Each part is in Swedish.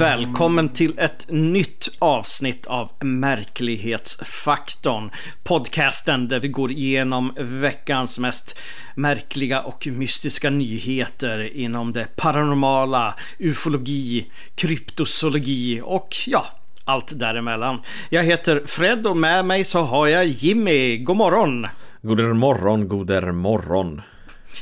Välkommen till ett nytt avsnitt av Märklighetsfaktorn. Podcasten där vi går igenom veckans mest märkliga och mystiska nyheter inom det paranormala, ufologi, kryptozoologi och ja, allt däremellan. Jag heter Fred och med mig så har jag Jimmy. God morgon! Goder morgon, goder morgon.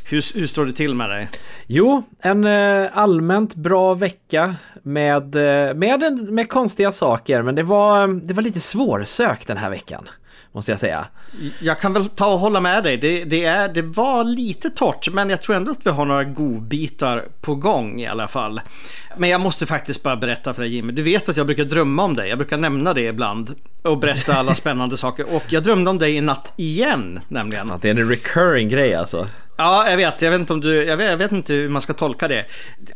Hur, hur står det till med dig? Jo, en eh, allmänt bra vecka med, eh, med, en, med konstiga saker, men det var, det var lite svårsökt den här veckan. Måste jag säga. Jag kan väl ta och hålla med dig. Det, det, är, det var lite torrt, men jag tror ändå att vi har några godbitar på gång i alla fall. Men jag måste faktiskt bara berätta för dig Jimmy. Du vet att jag brukar drömma om dig. Jag brukar nämna det ibland. Och berätta alla spännande saker. Och jag drömde om dig i natt igen, nämligen. Att det är en recurring grej alltså. Ja, jag vet. Jag vet inte om du... Jag vet, jag vet, inte hur man ska tolka det.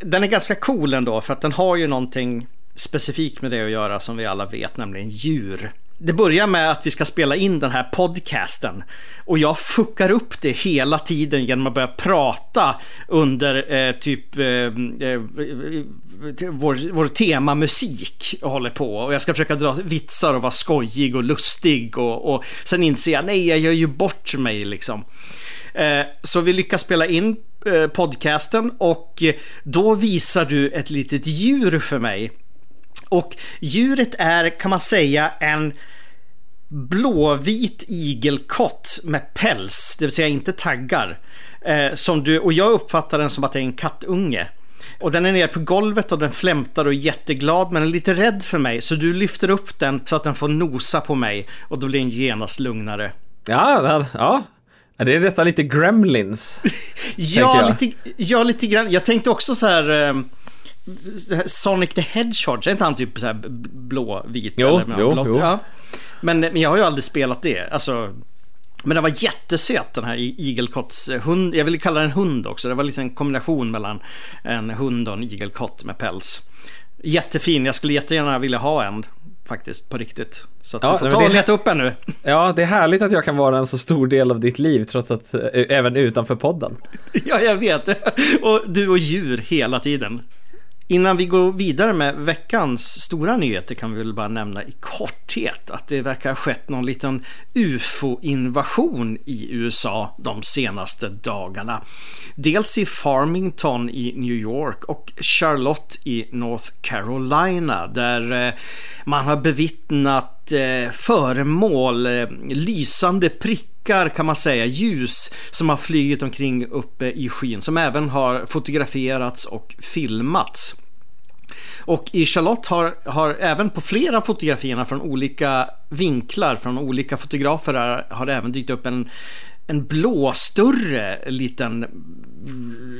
Den är ganska cool ändå, för att den har ju någonting specifikt med det att göra som vi alla vet, nämligen djur. Det börjar med att vi ska spela in den här podcasten och jag fuckar upp det hela tiden genom att börja prata under eh, typ eh, eh, eh vår, vår temamusik och håller på och jag ska försöka dra vitsar och vara skojig och lustig och, och sen inser jag nej, jag gör ju bort mig liksom. Eh, så vi lyckas spela in eh, podcasten och eh, då visar du ett litet djur för mig. Och djuret är, kan man säga, en blåvit igelkott med päls, det vill säga inte taggar. Som du, och jag uppfattar den som att det är en kattunge. Och den är nere på golvet och den flämtar och är jätteglad men är lite rädd för mig. Så du lyfter upp den så att den får nosa på mig och då blir den genast lugnare. Ja, ja, det är detta lite Gremlins. ja, lite, ja, lite grann. Jag tänkte också så här... Eh, Sonic the Hedgehog, är inte han typ så här blå-vit? Jo, eller jo, blått? jo. Ja. Men, men jag har ju aldrig spelat det. Alltså, men den var jättesöt den här igelkotts hund. Jag vill kalla den hund också. Det var lite en kombination mellan en hund och en igelkott med päls. Jättefin. Jag skulle jättegärna vilja ha en faktiskt på riktigt. Så att ja, du får ta och leta upp en nu. Ja, det är härligt att jag kan vara en så stor del av ditt liv trots att även utanför podden. Ja, jag vet. Och du och djur hela tiden. Innan vi går vidare med veckans stora nyheter kan vi väl bara nämna i korthet att det verkar ha skett någon liten UFO-invasion i USA de senaste dagarna. Dels i Farmington i New York och Charlotte i North Carolina där eh, man har bevittnat eh, föremål, eh, lysande prickar kan man säga, ljus som har flygit omkring uppe i skyn som även har fotograferats och filmats. Och i Charlotte har, har även på flera fotografierna från olika vinklar från olika fotografer har det även dykt upp en, en blå större liten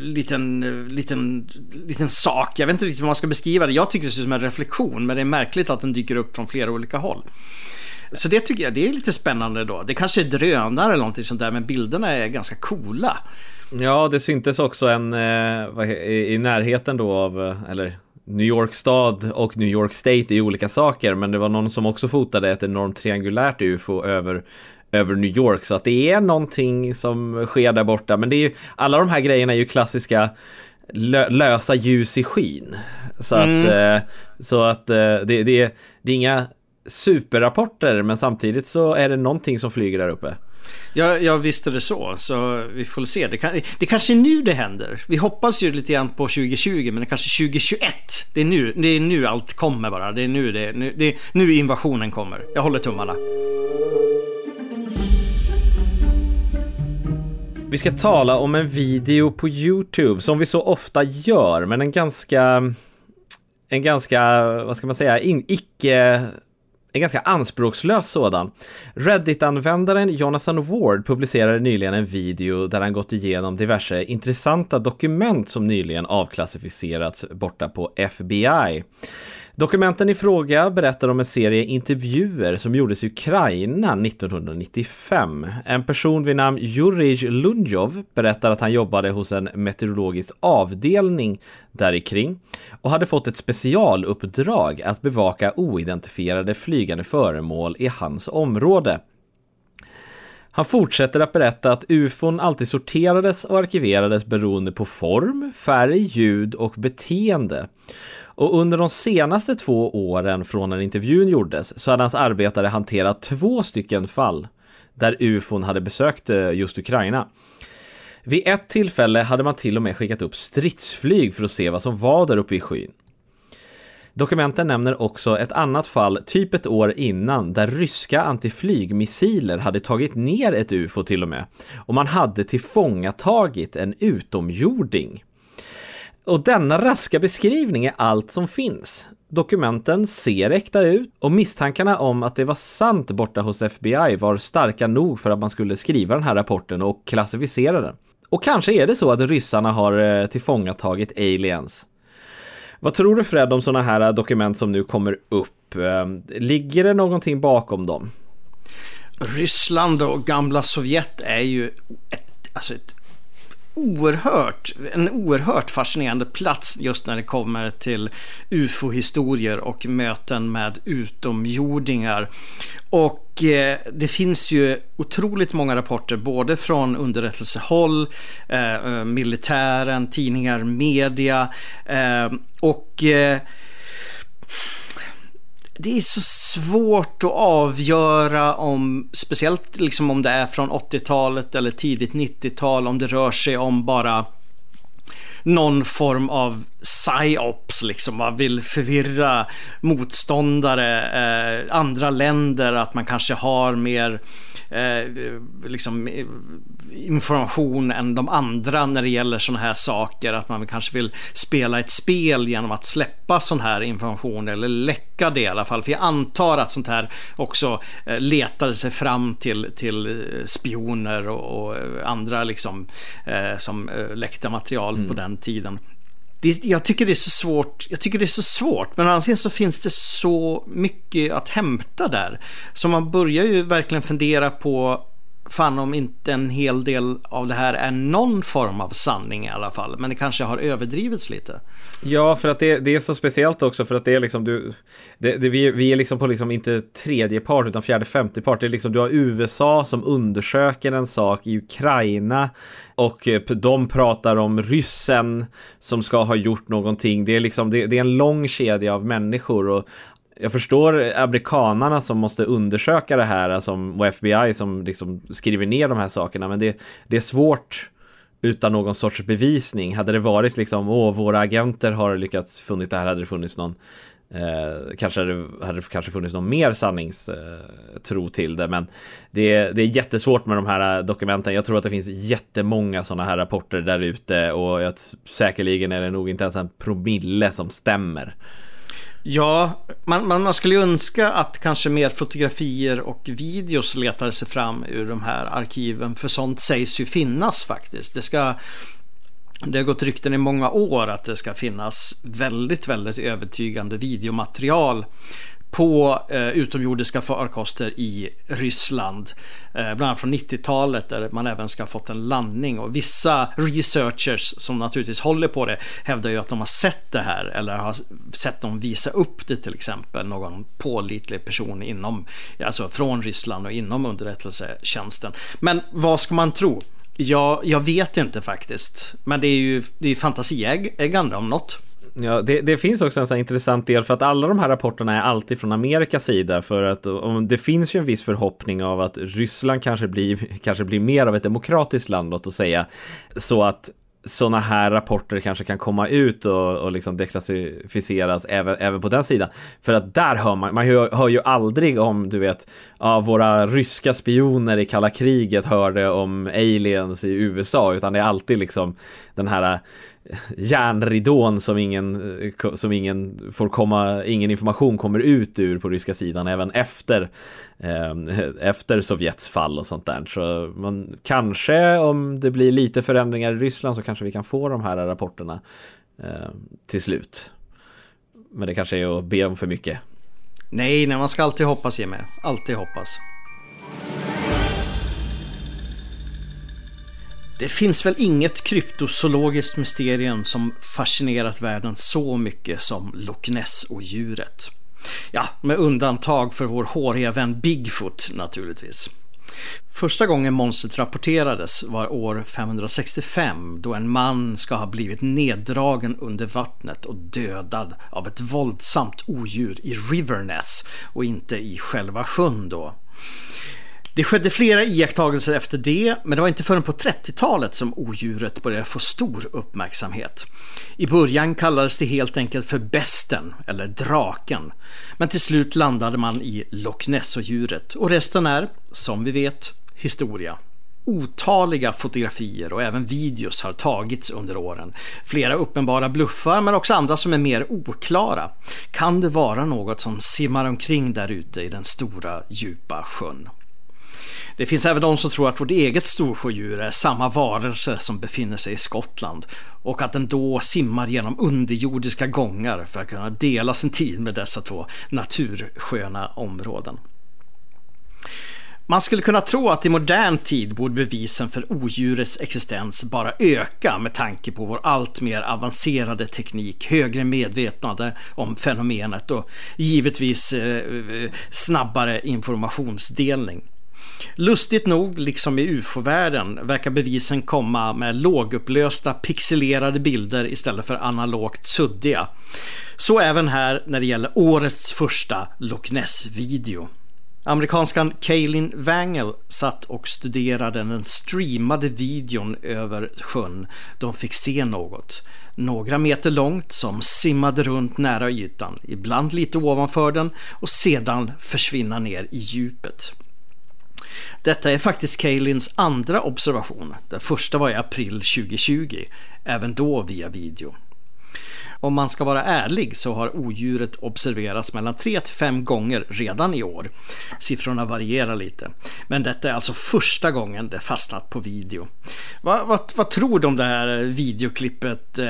liten, liten, liten sak. Jag vet inte riktigt hur man ska beskriva det. Jag tycker det ser ut som en reflektion, men det är märkligt att den dyker upp från flera olika håll. Så det tycker jag det är lite spännande då. Det kanske är drönare eller någonting sånt där, men bilderna är ganska coola. Ja, det syntes också en eh, i, närheten då av, eh, eller New York stad och New York State är olika saker, men det var någon som också fotade ett enormt triangulärt UFO över över New York så att det är någonting som sker där borta men det är ju alla de här grejerna är ju klassiska lö lösa ljus i skyn så mm. att eh, så att eh, det, det, det är inga superrapporter men samtidigt så är det någonting som flyger där uppe. Ja, jag visste det så, så vi får se. Det, kan, det kanske är nu det händer. Vi hoppas ju lite grann på 2020, men det kanske 2021. Det är nu, det är nu allt kommer bara. Det är nu, det, nu, det, nu invasionen kommer. Jag håller tummarna. Vi ska tala om en video på Youtube som vi så ofta gör, men en ganska en ganska, vad ska man säga, in, icke en ganska anspråkslös sådan. Reddit-användaren Jonathan Ward publicerade nyligen en video där han gått igenom diverse intressanta dokument som nyligen avklassificerats borta på FBI. Dokumenten i fråga berättar om en serie intervjuer som gjordes i Ukraina 1995. En person vid namn Jurij Lundjov berättar att han jobbade hos en meteorologisk avdelning där kring och hade fått ett specialuppdrag att bevaka oidentifierade flygande föremål i hans område. Han fortsätter att berätta att ufon alltid sorterades och arkiverades beroende på form, färg, ljud och beteende. Och under de senaste två åren från när intervjun gjordes så hade hans arbetare hanterat två stycken fall där ufon hade besökt eh, just Ukraina. Vid ett tillfälle hade man till och med skickat upp stridsflyg för att se vad som var där uppe i skyn. Dokumenten nämner också ett annat fall, typ ett år innan, där ryska antiflygmissiler hade tagit ner ett ufo till och med. Och man hade tillfångatagit en utomjording. Och denna raska beskrivning är allt som finns. Dokumenten ser äkta ut och misstankarna om att det var sant borta hos FBI var starka nog för att man skulle skriva den här rapporten och klassificera den. Och kanske är det så att ryssarna har eh, tillfångatagit aliens. Vad tror du Fred om sådana här eh, dokument som nu kommer upp? Eh, ligger det någonting bakom dem? Ryssland och gamla Sovjet är ju ett, alltså ett oerhört, en oerhört fascinerande plats just när det kommer till ufo-historier och möten med utomjordingar. Och eh, det finns ju otroligt många rapporter både från underrättelsehåll, eh, eh militären, tidningar, media eh, och eh, det är så svårt att avgöra om, speciellt liksom om det är från 80-talet eller tidigt 90-tal, om det rör sig om bara någon form av psyops, liksom. Man vill förvirra motståndare, eh, andra länder, att man kanske har mer eh, liksom, information än de andra när det gäller sådana här saker. Att man kanske vill spela ett spel genom att släppa sån här information eller läcka det i alla fall. För jag antar att sånt här också eh, letade sig fram till, till eh, spioner och, och andra liksom, eh, som eh, läckte material mm. på den tiden det, jag tycker det är så svårt. Jag tycker det är så svårt. Men annars så finns det så mycket att hämta där. Så man börjar ju verkligen fundera på fan om inte en hel del av det här är någon form av sanning i alla fall. Men det kanske har överdrivits lite. Ja, för att det, det är så speciellt också för att det är liksom du, det, det, vi, vi är liksom på liksom inte tredje part utan fjärde, femte part. Det är liksom du har USA som undersöker en sak i Ukraina och eh, de pratar om ryssen som ska ha gjort någonting. Det är liksom det, det är en lång kedja av människor och jag förstår amerikanarna som måste undersöka det här alltså, och FBI som liksom skriver ner de här sakerna men det, det är svårt utan någon sorts bevisning. Hade det varit liksom, åh, våra agenter har lyckats funnit det här, hade det funnits någon Eh, kanske hade, hade det kanske funnits någon mer sanningstro eh, till det men det, det är jättesvårt med de här eh, dokumenten. Jag tror att det finns jättemånga sådana här rapporter där ute och jag, säkerligen är det nog inte ens en promille som stämmer. Ja, man, man, man, skulle önska att kanske mer fotografier och videos letade sig fram ur de här arkiven. För sånt sägs ju finnas faktiskt. Det ska det har gått rykten i många år att det ska finnas väldigt, väldigt övertygande videomaterial på eh, utomjordiska farkoster i Ryssland. Eh, bland annat från 90-talet där man även ska ha fått en landning och vissa researchers som naturligtvis håller på det hävdar ju att de har sett det här eller har sett dem visa upp det till exempel. Någon pålitlig person inom, alltså från Ryssland och inom underrättelsetjänsten. Men vad ska man tro? Ja, jag vet inte faktiskt. Men det är ju det är fantasieggande om något. Ja, det, det, finns också en sån intressant del för att alla de här rapporterna är alltid från Amerikas sida för att om, det finns ju en viss förhoppning av att Ryssland kanske blir, kanske blir mer av ett demokratiskt land, låt oss säga, så att sådana här rapporter kanske kan komma ut och, och liksom deklassificeras även, även på den sidan. För att där hör man, man hör, hör ju aldrig om, du vet, ja, våra ryska spioner i kalla kriget hörde om aliens i USA, utan det är alltid liksom den här eh, järnridån som ingen, eh, som ingen får komma, ingen information kommer ut ur på ryska sidan även efter eh, efter Sovjets fall och sånt där. Så man kanske om det blir lite förändringar i Ryssland så kanske vi kan få de här rapporterna eh, till slut. Men det kanske är att be om för mycket. Nej, nej, man ska alltid hoppas med. Alltid hoppas. Det finns väl inget kryptozoologiskt mysterium som fascinerat världen så mycket som Loch Ness-odjuret. Ja, med undantag för vår håriga vän Bigfoot naturligtvis. Första gången monstret rapporterades var år 565 då en man ska ha blivit neddragen under vattnet och dödad av ett våldsamt odjur i Riverness och inte i själva sjön då. Det skedde flera iakttagelser efter det, men det var inte förrän på 30-talet som odjuret började få stor uppmärksamhet. I början kallades det helt enkelt för besten, eller draken. Men till slut landade man i Loch Ness-odjuret och resten är, som vi vet, historia. Otaliga fotografier och även videos har tagits under åren. Flera uppenbara bluffar men också andra som är mer oklara. Kan det vara något som simmar omkring där ute i den stora djupa sjön? Det finns även de som tror att vårt eget storsjödjur är samma varelse som befinner sig i Skottland och att den då simmar genom underjordiska gångar för att kunna dela sin tid med dessa två natursköna områden. Man skulle kunna tro att i modern tid borde bevisen för odjurets existens bara öka med tanke på vår allt mer avancerade teknik, högre medvetande om fenomenet och givetvis eh, eh snabbare informationsdelning. Lustigt nog, liksom i ufo-världen, verkar bevisen komma med lågupplösta pixelerade bilder istället för analogt suddiga. Så även här när det gäller årets första Loch Ness-video. Amerikanskan Kaylin Wangel satt och studerade den streamade videon över sjön. De fick se något. Några meter långt som simmade runt nära ytan, ibland lite ovanför den och sedan försvinna ner i djupet. Detta är faktiskt Kaelins andra observation. Den första var i april 2020, även då via video. Om man ska vara ärlig så har odjuret observerats mellan 3 till 5 gånger redan i år. Siffrorna varierar lite. Men detta är alltså första gången det fastnat på video. Vad, vad, vad tror du om det här videoklippet, eh,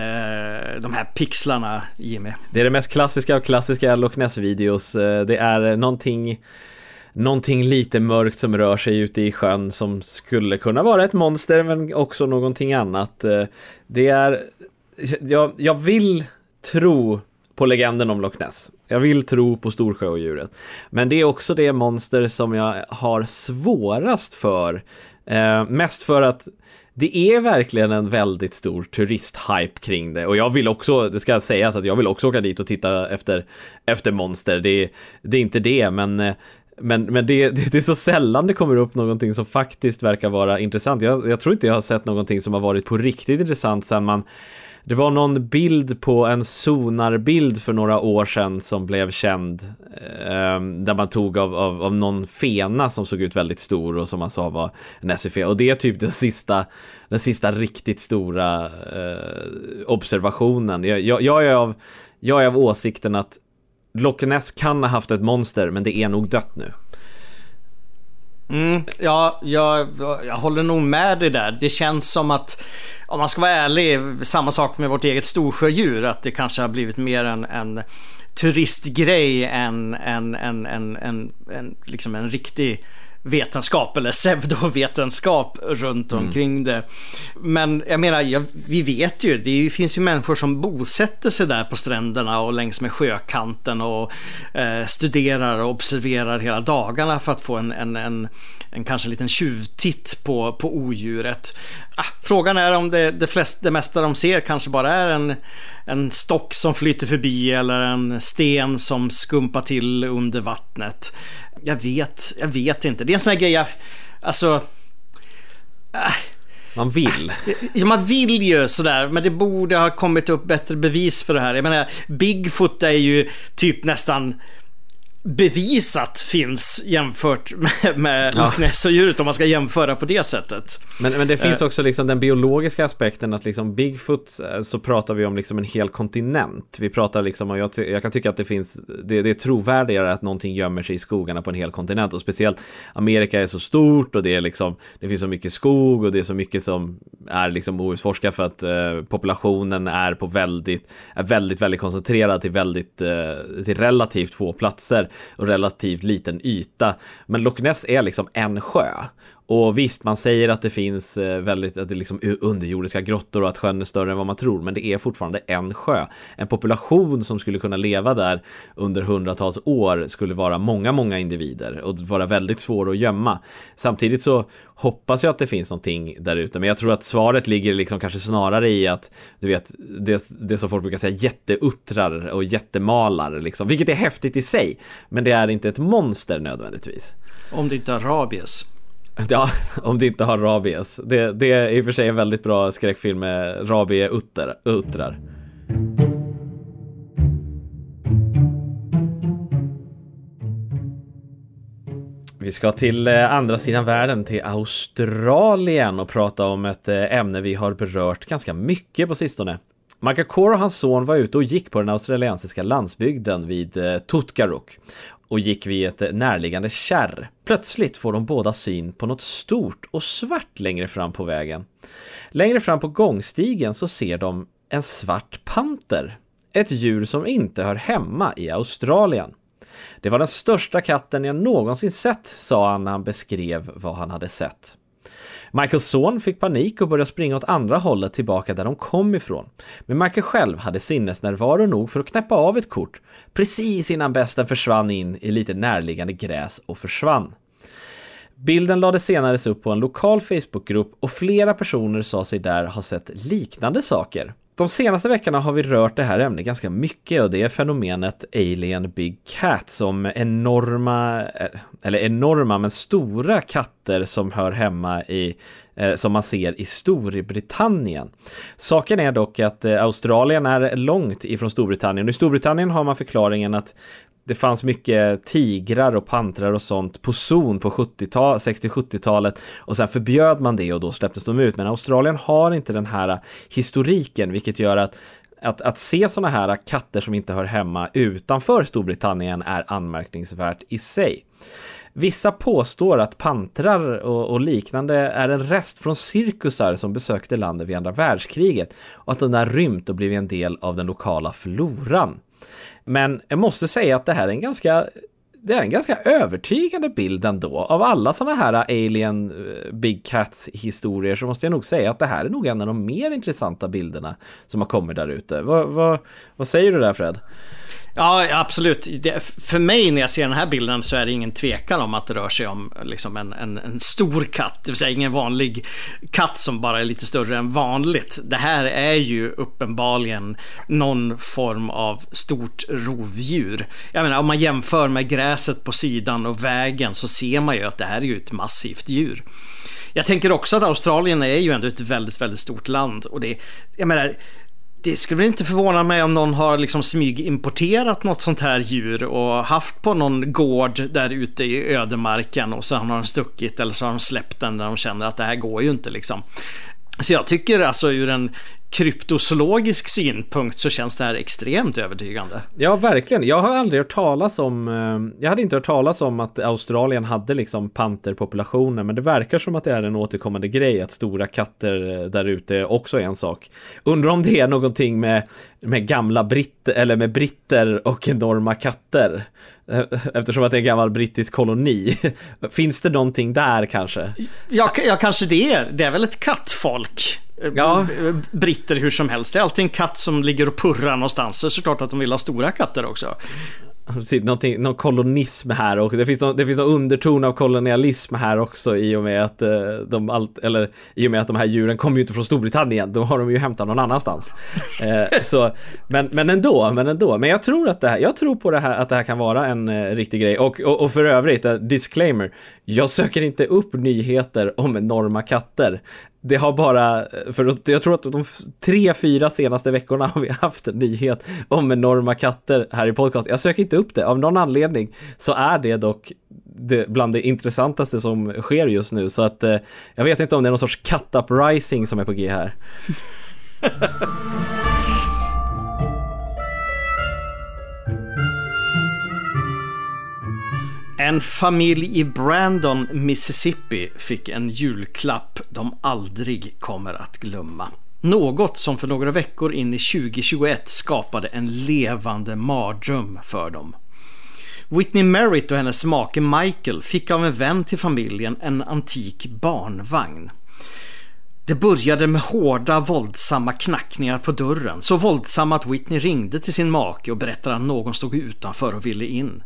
de här pixlarna Jimmy? Det är det mest klassiska av klassiska Loch Ness-videos. Eh, det är någonting någonting lite mörkt som rör sig ute i sjön som skulle kunna vara ett monster men också någonting annat. Eh, det är, jag, jag vill tro på legenden om Loch Ness. Jag vill tro på Storsjöodjuret. Men det är också det monster som jag har svårast för. Eh, mest för att det är verkligen en väldigt stor turisthype kring det och jag vill också, det ska sägas att jag vill också åka dit och titta efter, efter monster. Det, det är inte det, men eh, men, men det, det, det, är så sällan det kommer upp någonting som faktiskt verkar vara intressant. Jag, jag, tror inte jag har sett någonting som har varit på riktigt intressant sen man det var någon bild på en sonarbild för några år sedan som blev känd eh, där man tog av, av, av, någon fena som såg ut väldigt stor och som man sa var en SUF och det är typ den sista den sista riktigt stora eh, observationen. Jag, jag, jag, är av, jag är av åsikten att Loch Ness kan ha haft ett monster, men det är nog dött nu. Mm, ja, jag, jag håller nog med dig där. Det känns som att, om man ska vara ärlig, samma sak med vårt eget storsjödjur, att det kanske har blivit mer en, en turistgrej än en, en, en, en, en, liksom en riktig vetenskap eller pseudovetenskap runt mm. omkring mm. det. Men jag menar, ja, vi vet ju, det finns ju människor som bosätter sig där på stränderna och längs med sjökanten och eh, studerar och observerar hela dagarna för att få en, en, en, en kanske liten tjuvtitt på, på odjuret. Ah, frågan är om det, det, flest, det mesta de ser kanske bara är en, en stock som flyter förbi eller en sten som skumpar till under vattnet. Jag vet, jag vet inte. Det är en sån här grej jag, alltså... Äh, man vill. Ja, man vill ju sådär, men det borde ha kommit upp bättre bevis för det här. Jag menar, Bigfoot är ju typ nästan bevisat finns jämfört med, med ja. Loch om man ska jämföra på det sättet. Men, men det finns uh, också liksom den biologiska aspekten att liksom Bigfoot eh, så pratar vi om liksom en hel kontinent. Vi pratar liksom och jag, jag kan tycka att det finns det, det är trovärdigare att någonting gömmer sig i skogarna på en hel kontinent och speciellt Amerika är så stort och det är liksom det finns så mycket skog och det är så mycket som är liksom outforskat för att eh, populationen är på väldigt är väldigt väldigt koncentrerad till väldigt eh, till relativt få platser och relativt liten yta. Men Loch Ness är liksom en sjö och visst, man säger att det finns eh, väldigt att det är liksom underjordiska grottor och att sjön är större än vad man tror, men det är fortfarande en sjö. En population som skulle kunna leva där under hundratals år skulle vara många, många individer och vara väldigt svår att gömma. Samtidigt så hoppas jag att det finns någonting där ute, men jag tror att svaret ligger liksom kanske snarare i att du vet, det, det som folk brukar säga jätteuttrar och jättemalar liksom, vilket är häftigt i sig, men det är inte ett monster nödvändigtvis. Om det inte har rabies. Ja, om det inte har rabies. Det, det är i och för sig en väldigt bra skräckfilm med rabieuttrar. Vi ska till eh, andra sidan världen, till Australien och prata om ett eh, ämne vi har berört ganska mycket på sistone. Michael och hans son var ute och gick på den australiensiska landsbygden vid eh, Tutkaruk och gick vid ett närliggande kärr. Plötsligt får de båda syn på något stort och svart längre fram på vägen. Längre fram på gångstigen så ser de en svart panter. Ett djur som inte hör hemma i Australien. Det var den största katten jag någonsin sett, sa han när han beskrev vad han hade sett. Michaels son fick panik och började springa åt andra hållet tillbaka där de kom ifrån. Men Michael själv hade sinnesnärvaro nog för att knäppa av ett kort precis innan besten försvann in i lite närliggande gräs och försvann. Bilden lades senare upp på en lokal Facebookgrupp och flera personer sa sig där ha sett liknande saker. De senaste veckorna har vi rört det här ämnet ganska mycket och det är fenomenet Alien Big Cat som enorma, eh, eller enorma men stora katter som hör hemma i eh, som man ser i Storbritannien. Saken är dock att eh, Australien är långt ifrån Storbritannien. I Storbritannien har man förklaringen att det fanns mycket tigrar och pantrar och sånt på zon på 60-70-talet och sen förbjöd man det och då släpptes de ut. Men Australien har inte den här historiken, vilket gör att att, att se sådana här katter som inte hör hemma utanför Storbritannien är anmärkningsvärt i sig. Vissa påstår att pantrar och, och, liknande är en rest från cirkusar som besökte landet vid andra världskriget och att de där rymt och blivit en del av den lokala floran. Men jag måste säga att det här är en ganska det är en ganska övertygande bild ändå. Av alla sådana här Alien eh, Big Cats historier så måste jag nog säga att det här är nog en av de mer intressanta bilderna som har kommit där ute. Vad, vad, vad säger du där Fred? Ja, absolut. Det, för mig när jag ser den här bilden så är det ingen tvekan om att det rör sig om liksom en, en, en, stor katt. Det vill säga ingen vanlig katt som bara är lite större än vanligt. Det här är ju uppenbarligen någon form av stort rovdjur. Jag menar om man jämför med gräset på sidan och vägen så ser man ju att det här är ju ett massivt djur. Jag tänker också att Australien är ju ändå ett väldigt, väldigt stort land och det, jag menar, det skulle väl inte förvåna mig om någon har liksom smygimporterat något sånt här djur och haft på någon gård där ute i ödemarken och sen har de stuckit eller så har de släppt den när de känner att det här går ju inte liksom. Så jag tycker alltså ur en kryptozoologisk synpunkt så känns det här extremt övertygande. Ja, verkligen. Jag har aldrig hört talas om, eh, jag hade inte hört talas om att Australien hade liksom panterpopulationer, men det verkar som att det är en återkommande grej att stora katter eh, där ute också är en sak. Undrar om det är någonting med, med gamla britter, eller med britter och enorma katter. Eh, eftersom att det är en gammal brittisk koloni. Finns det någonting där kanske? Ja, ja kanske det är. Det är väl ett kattfolk. Ja. Britter hur som helst. Det är alltid en katt som ligger och purrar någonstans. Så klart att de vill ha stora katter också. Någonting, någon kolonism här och det finns, någon, det finns någon underton av kolonialism här också i och med att eh, de allt, eller i och med att de här djuren kommer ju inte från Storbritannien, då har de ju hämtat någon annanstans. eh, så, men, men ändå, men ändå, men jag tror att det här, jag tror på det här, att det här kan vara en eh, riktig grej och, och, och för övrigt, uh, disclaimer, jag söker inte upp nyheter om enorma katter det har bara, för jag tror att de tre, fyra senaste veckorna har vi haft en nyhet om enorma katter här i podcast. Jag söker inte upp det, av någon anledning så är det dock det, bland det intressantaste som sker just nu. Så att eh, jag vet inte om det är någon sorts cut up rising som är på G här. En familj i Brandon, Mississippi fick en julklapp de aldrig kommer att glömma. Något som för några veckor in i 2021 skapade en levande mardröm för dem. Whitney Merritt och hennes make Michael fick av en vän till familjen en antik barnvagn. Det började med hårda våldsamma knackningar på dörren. Så våldsamma att Whitney ringde till sin make och berättade att någon stod utanför och ville in.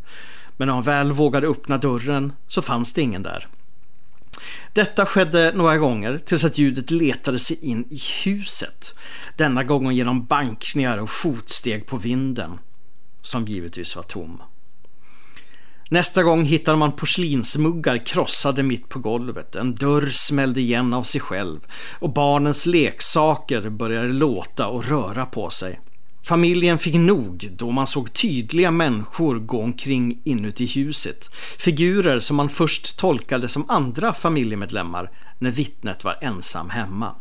Men när hon väl vågade öppna dörren så fanns det ingen där. Detta skedde några gånger tills att ljudet letade sig in i huset. Denna gången genom bankningar och fotsteg på vinden. Som givetvis var tom. Nästa gång hittade man porslinsmuggar krossade mitt på golvet. En dörr smällde igen av sig själv och barnens leksaker började låta och röra på sig. Familjen fick nog då man såg tydliga människor gå omkring inuti huset. Figurer som man först tolkade som andra familjemedlemmar när vittnet var ensam hemma.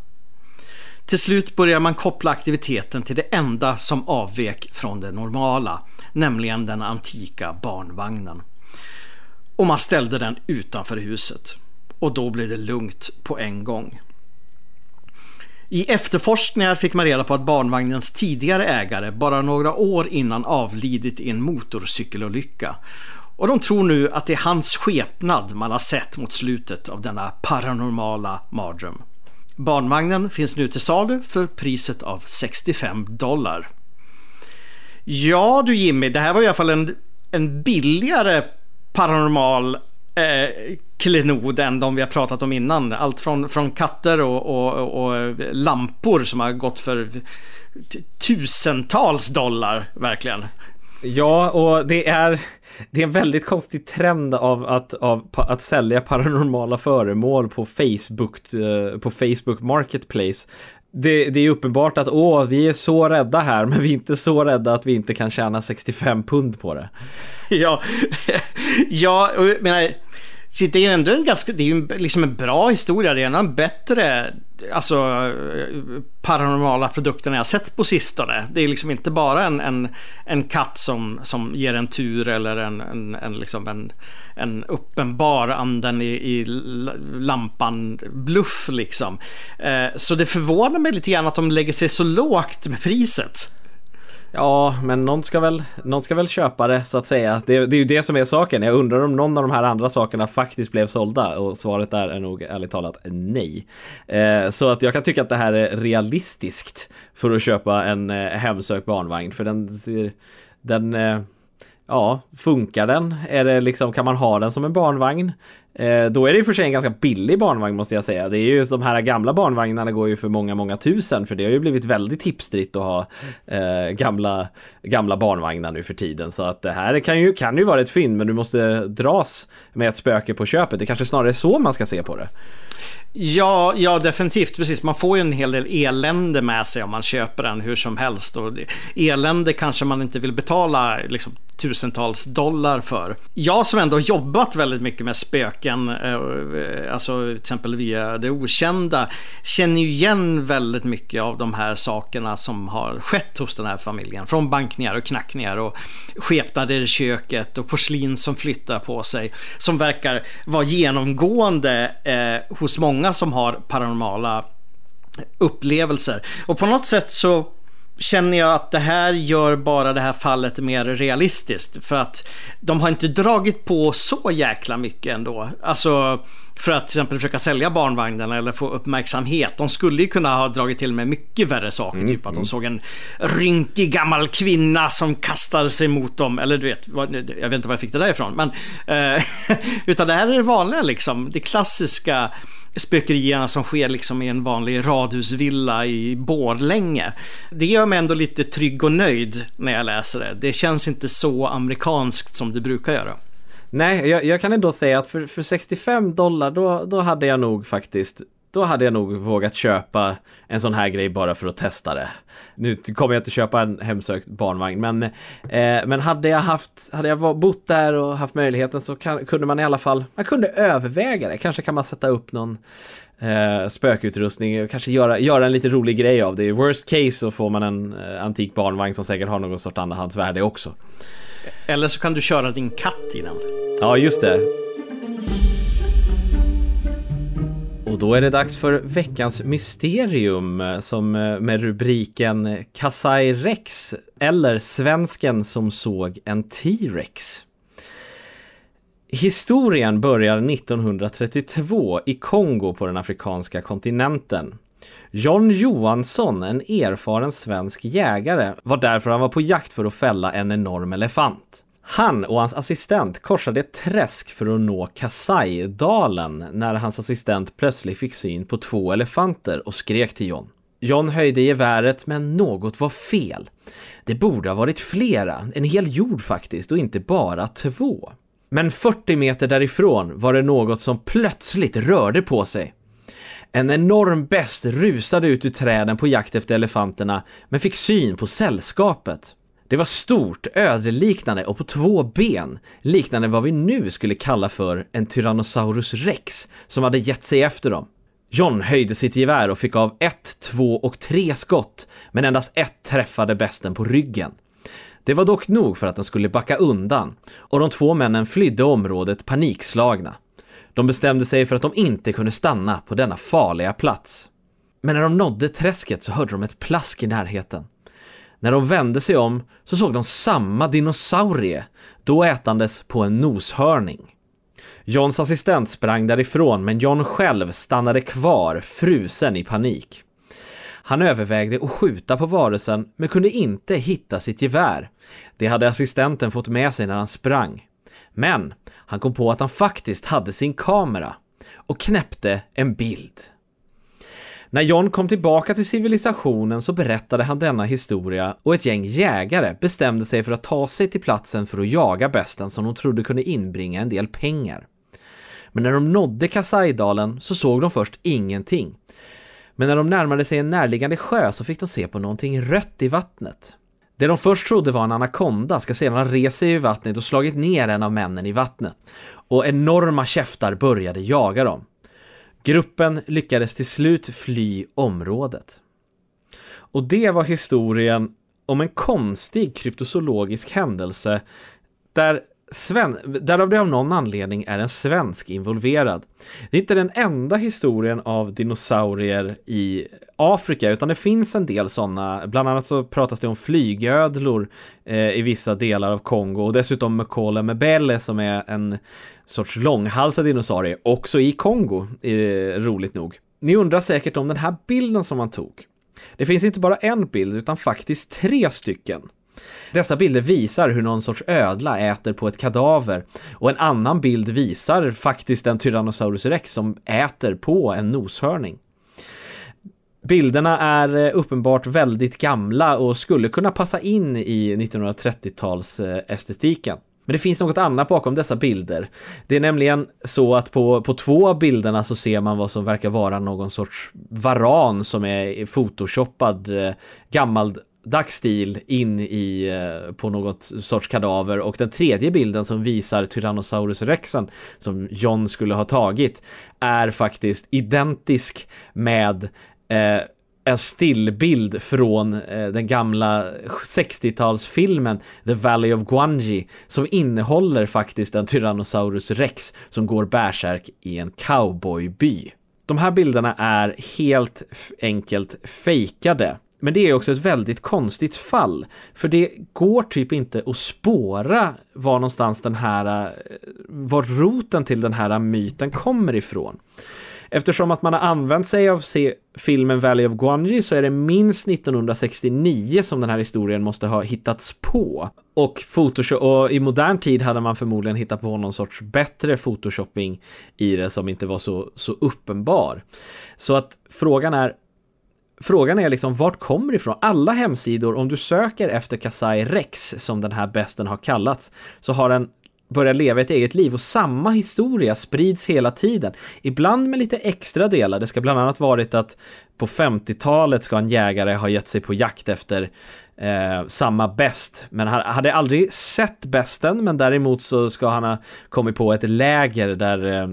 Till slut börjar man koppla aktiviteten till det enda som avvek från det normala, nämligen den antika barnvagnen. Och man ställde den utanför huset. Och då blev det lugnt på en gång. I efterforskningar fick man reda på att barnvagnens tidigare ägare bara några år innan avlidit i en motorcykelolycka. Och de tror nu att det är hans skepnad man har sett mot slutet av denna paranormala mardröm. Barnvagnen finns nu till salu för priset av 65 dollar. Ja du Jimmy, det här var i alla fall en, en billigare paranormal eh, klenod än de vi har pratat om innan. Allt från, från katter och, och, och lampor som har gått för tusentals dollar verkligen. Ja, och det är, det är en väldigt konstig trend av att, av att sälja paranormala föremål på Facebook, eh, på Facebook Marketplace. Det, det, är uppenbart att åh, vi är så rädda här, men vi är inte så rädda att vi inte kan tjäna 65 pund på det. Ja, ja, och jag menar, det är ju ändå en ganska, det är ju liksom en bra historia. Det är en av de bättre alltså, paranormala produkterna jag sett på sistone. Det är liksom inte bara en, en, en katt som, som ger en tur eller en, en, en, liksom en, en uppenbar anden i, i lampan bluff liksom. Eh, så det förvånar mig lite grann att de lägger sig så lågt med priset. Ja, men någon ska, väl, någon ska väl köpa det så att säga. Det, det är ju det som är saken. Jag undrar om någon av de här andra sakerna faktiskt blev sålda och svaret där är nog ärligt talat nej. Eh, så att jag kan tycka att det här är realistiskt för att köpa en eh, hemsökt barnvagn för den ser den eh, Ja, funkar den? Är det liksom, kan man ha den som en barnvagn? Eh, då är det i och för sig en ganska billig barnvagn måste jag säga. Det är ju de här gamla barnvagnarna går ju för många, många tusen för det har ju blivit väldigt hipstritt att ha eh, gamla, gamla barnvagnar nu för tiden. Så att det här kan ju, kan ju vara ett fynd men du måste dras med ett spöke på köpet. Det kanske snarare är så man ska se på det. Ja, ja definitivt. Precis. Man får ju en hel del elände med sig om man köper den hur som helst. Och elände kanske man inte vill betala liksom, tusentals dollar för. Jag som ändå jobbat väldigt mycket med spöken, eh, alltså till exempel via det okända, känner ju igen väldigt mycket av de här sakerna som har skett hos den här familjen. Från bankningar och knackningar och skepnader i köket och porslin som flyttar på sig. Som verkar vara genomgående eh, hos många som har paranormala upplevelser. Och på något sätt så känner jag att det här gör bara det här fallet mer realistiskt. För att de har inte dragit på så jäkla mycket ändå. Alltså för att till exempel försöka sälja barnvagnen eller få uppmärksamhet. De skulle ju kunna ha dragit till med mycket värre saker. Mm, typ att de mm. såg en rynkig gammal kvinna som kastade sig mot dem. Eller du vet, jag vet inte var jag fick det där ifrån. Men, eh, utan det här är det vanliga liksom. Det klassiska spökerierna som sker liksom i en vanlig radhusvilla i Borlänge. Det gör mig ändå lite trygg och nöjd när jag läser det. Det känns inte så amerikanskt som det brukar göra. Nej, jag, jag kan ändå säga att för, för 65 dollar då, då hade jag nog faktiskt då hade jag nog vågat köpa en sån här grej bara för att testa det. Nu kommer jag inte köpa en hemsökt barnvagn, men, eh, men hade jag haft, hade jag bott där och haft möjligheten så kan, kunde man i alla fall, man kunde överväga det. Kanske kan man sätta upp någon eh, spökutrustning och kanske göra, göra en lite rolig grej av det. I worst case så får man en eh, antik barnvagn som säkert har någon sorts andrahandsvärde också. Eller så kan du köra din katt i den. Ja, just det. Och då är det dags för veckans mysterium eh, som eh, med rubriken Kasai Rex eller svensken som såg en T-Rex. Historien börjar 1932 i Kongo på den afrikanska kontinenten. John Johansson, en erfaren svensk jägare, var därför han var på jakt för att fälla en enorm elefant. Han och hans assistent korsade ett träsk för att nå Kasai-dalen när hans assistent plötsligt fick syn på två elefanter och skrek till John. John höjde geväret men något var fel. Det borde ha varit flera, en hel jord faktiskt och inte bara två. Men 40 meter därifrån var det något som plötsligt rörde på sig. En enorm bäst rusade ut ur träden på jakt efter elefanterna men fick syn på sällskapet. Det var stort, ödreliknande och på två ben, liknande vad vi nu skulle kalla för en Tyrannosaurus rex som hade gett sig efter dem. John höjde sitt gevär och fick av ett, två och tre skott, men endast ett träffade besten på ryggen. Det var dock nog för att den skulle backa undan och de två männen flydde området panikslagna. De bestämde sig för att de inte kunde stanna på denna farliga plats. Men när de nådde träsket så hörde de ett plask i närheten. När de vände sig om så såg de samma dinosaurie, då ätandes på en noshörning. Johns assistent sprang därifrån men John själv stannade kvar, frusen i panik. Han övervägde att skjuta på varelsen men kunde inte hitta sitt gevär. Det hade assistenten fått med sig när han sprang. Men han kom på att han faktiskt hade sin kamera och knäppte en bild. När John kom tillbaka till civilisationen så berättade han denna historia och ett gäng jägare bestämde sig för att ta sig till platsen för att jaga besten som de trodde kunde inbringa en del pengar. Men när de nådde Kasajdalen så såg de först ingenting. Men när de närmade sig en närliggande sjö så fick de se på någonting rött i vattnet. Det de först trodde var en anakonda ska sedan ha rest sig i vattnet och slagit ner en av männen i vattnet. Och enorma käftar började jaga dem. Gruppen lyckades till slut fly området. Och det var historien om en konstig kryptozoologisk händelse där Sven därav det av någon anledning är en svensk involverad. Det är inte den enda historien av dinosaurier i Afrika, utan det finns en del sådana. Bland annat så pratas det om flygödlor eh, i vissa delar av Kongo och dessutom Mekole Mebele som är en sorts långhalsad dinosaurie, också i Kongo, är roligt nog. Ni undrar säkert om den här bilden som man tog. Det finns inte bara en bild utan faktiskt tre stycken. Dessa bilder visar hur någon sorts ödla äter på ett kadaver och en annan bild visar faktiskt en Tyrannosaurus rex som äter på en noshörning. Bilderna är eh, uppenbart väldigt gamla och skulle kunna passa in i 1930-tals estetiken. Men det finns något annat bakom dessa bilder. Det är nämligen så att på, på två av bilderna så ser man vad som verkar vara någon sorts varan som är photoshoppad eh, gammal dagstil in i eh, på något sorts kadaver och den tredje bilden som visar Tyrannosaurus rexen som John skulle ha tagit är faktiskt identisk med eh, en stillbild från eh, den gamla 60-talsfilmen The Valley of Guanji som innehåller faktiskt en Tyrannosaurus rex som går bärsärk i en cowboyby. De här bilderna är helt enkelt fejkade men det är också ett väldigt konstigt fall. För det går typ inte att spåra var någonstans den här, eh, var roten till den här myten kommer ifrån. Eftersom att man har använt sig av filmen Valley of Guanji så är det minst 1969 som den här historien måste ha hittats på. Och, Photoshop, och i modern tid hade man förmodligen hittat på någon sorts bättre photoshopping i det som inte var så, så uppenbar. Så att frågan är Frågan är liksom vart kommer det ifrån? Alla hemsidor, om du söker efter Kasai Rex, som den här besten har kallats, så har den börjar leva ett eget liv och samma historia sprids hela tiden. Ibland med lite extra delar. Det ska bland annat varit att på 50-talet ska en jägare ha gett sig på jakt efter eh, samma bäst. Men han hade aldrig sett bästen, men däremot så ska han ha kommit på ett läger där, eh,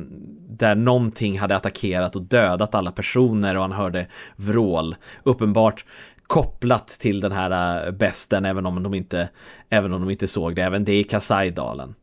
där någonting hade attackerat och dödat alla personer och han hörde vrål. Uppenbart kopplat till den här äh, besten även om de inte, även om de inte såg det, även det i Kasajdalen.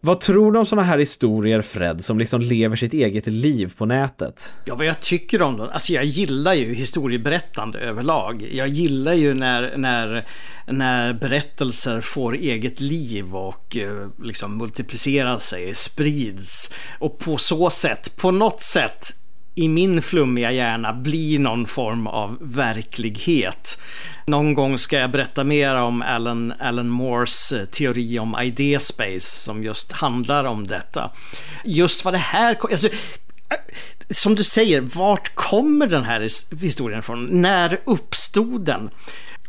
vad tror du om sådana här historier Fred, som liksom lever sitt eget liv på nätet? Ja, vad jag tycker om dem? Alltså jag gillar ju historieberättande överlag. Jag gillar ju när, när, när berättelser får eget liv och eh, liksom multiplicerar sig, sprids. Och på så sätt, på något sätt i min flummiga hjärna blir någon form av verklighet. Någon gång ska jag berätta mer om Alan, Alan Moores eh, teori om idéspace som just handlar om detta. Just vad det här... Alltså, eh, som du säger, vart kommer den här historien ifrån? När uppstod den?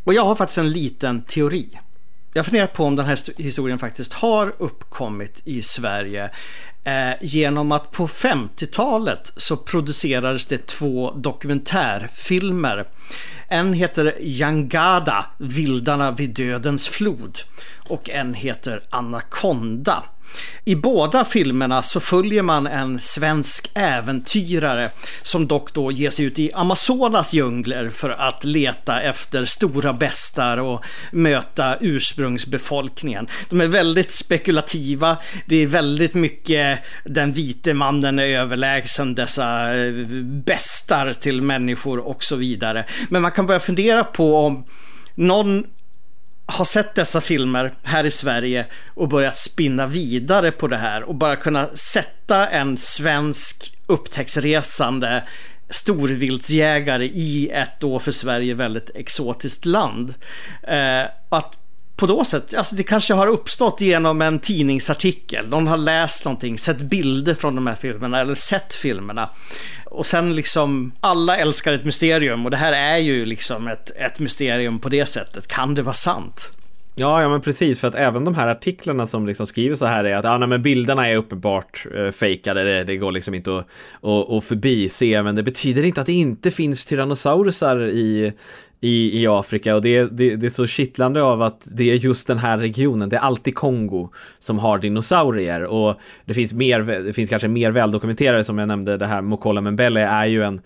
Och jag har faktiskt en liten teori. Jag funderar på om den här historien faktiskt har uppkommit i Sverige eh, genom att på 50-talet så producerades det två dokumentärfilmer. En heter Jangada, Vildarna vid dödens flod och en heter Anaconda. I båda filmerna så följer man en svensk äventyrare som dock då ger sig ut i Amazonas djungler för att leta efter stora bestar och möta ursprungsbefolkningen. De är väldigt spekulativa. Det är väldigt mycket den vite mannen är överlägsen dessa eh, bestar till människor och så vidare. Men man kan börja fundera på om någon har sett dessa filmer här i Sverige och börjat spinna vidare på det här och bara kunna sätta en svensk upptäcktsresande storviltsjägare i ett då för Sverige väldigt exotiskt land. Eh, att på då sätt, alltså det kanske har uppstått genom en tidningsartikel. Någon har läst någonting, sett bilder från de här filmerna eller sett filmerna. Och sen liksom, alla älskar ett mysterium och det här är ju liksom ett, ett mysterium på det sättet. Kan det vara sant? Ja, ja men precis för att även de här artiklarna som liksom skriver så här är att ah, nej, men bilderna är uppenbart eh, fejkade, det, det, går liksom inte att, att, att förbise, men det betyder inte att det inte finns tyrannosaurusar i, i, i Afrika och det, det, det är så kittlande av att det är just den här regionen, det är alltid Kongo som har dinosaurier och det finns mer, det finns kanske mer väldokumenterade som jag nämnde, det här Mokola Mbele är ju en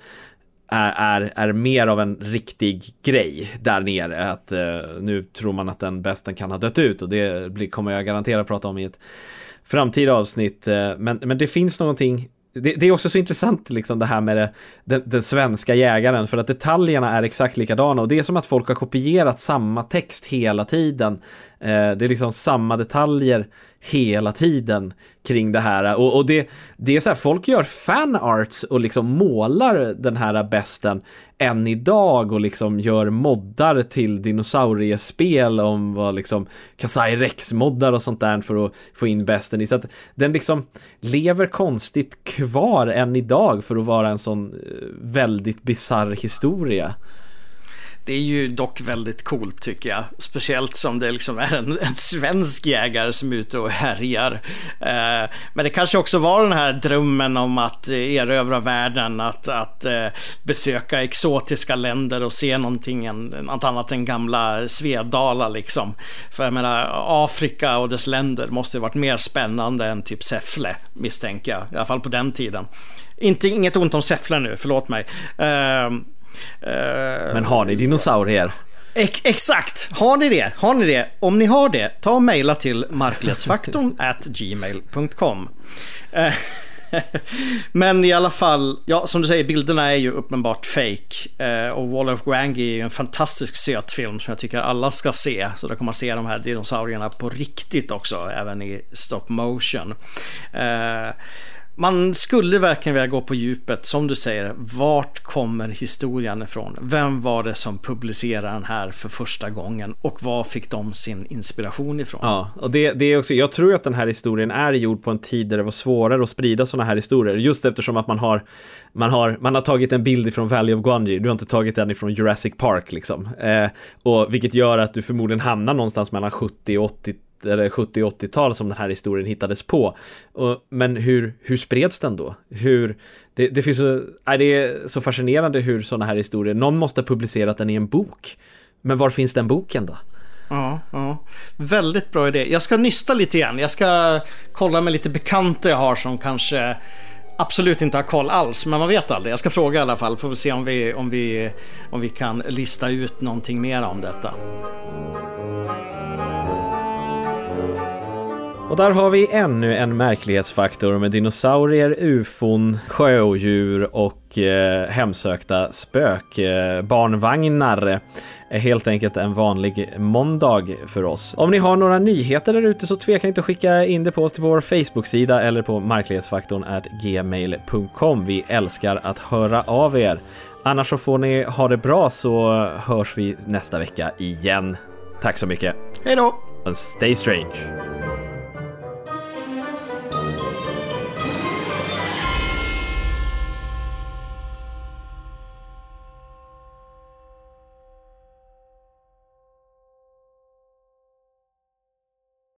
är, är, är mer av en riktig grej där nere. Att uh, nu tror man att den bästen kan ha dött ut och det blir, kommer jag garanterat prata om i ett framtida avsnitt. Uh, men, men det finns någonting det, det, är också så intressant liksom det här med det, den, den, svenska jägaren för att detaljerna är exakt likadana och det är som att folk har kopierat samma text hela tiden. Eh, det är liksom samma detaljer hela tiden kring det här och, och det, det är så här, folk gör fanarts och liksom målar den här besten än idag och liksom gör moddar till dinosauriespel om vad liksom Kasai Rex-moddar och sånt där för att få in besten i. Så att den liksom lever konstigt kvar än idag för att vara en sån eh, väldigt bizarr historia. Det är ju dock väldigt coolt tycker jag. Speciellt som det liksom är en, en svensk jägare som är ute och härjar. Eh, men det kanske också var den här drömmen om att erövra världen, att, att eh, besöka exotiska länder och se någonting något annat än gamla Svedala liksom. För jag menar, Afrika och dess länder måste varit mer spännande än typ Säffle misstänker jag. I alla fall på den tiden. Inte, inget ont om Säffle nu, förlåt mig. Eh, men har ni dinosaurier? Ex exakt! Har ni det? Har ni det? Om ni har det, ta och mejla till marklighetsfaktorn at gmail.com. Uh, Men i alla fall, ja som du säger, bilderna är ju uppenbart fake. Uh, och Wall of Gwangi är ju en fantastisk söt film som jag tycker alla ska se. Så då kan man se de här dinosaurierna på riktigt också, även i stop motion. Uh, man skulle verkligen vilja gå på djupet, som du säger. Vart kommer historien ifrån? Vem var det som publicerade den här för första gången? Och var fick de sin inspiration ifrån? Ja, och det, det är också, jag tror att den här historien är gjord på en tid där det var svårare att sprida sådana här historier. Just eftersom att man har, man har, man har tagit en bild ifrån Valley of Guanji, du har inte tagit den ifrån Jurassic Park liksom. Eh, och vilket gör att du förmodligen hamnar någonstans mellan 70 och 80 70-80-tal som den här historien hittades på. Och, men hur, hur spreds den då? Hur, det, det, finns så, är det är så fascinerande hur sådana här historier, någon måste ha publicerat den i en bok. Men var finns den boken då? Ja, ja, väldigt bra idé. Jag ska nysta lite igen. Jag ska kolla med lite bekanta jag har som kanske absolut inte har koll alls, men man vet aldrig. Jag ska fråga i alla fall, får vi se om vi, om vi, om vi kan lista ut någonting mer om detta. Och där har vi ännu en märklighetsfaktor med dinosaurier, ufon, sjöodjur och eh, hemsökta spökbarnvagnar. är helt enkelt en vanlig måndag för oss. Om ni har några nyheter där ute så tveka inte att skicka in det på oss till vår Facebook-sida eller på marklighetsfaktorn gmail.com. Vi älskar att höra av er. Annars så får ni ha det bra så hörs vi nästa vecka igen. Tack så mycket. Hej då! And stay strange.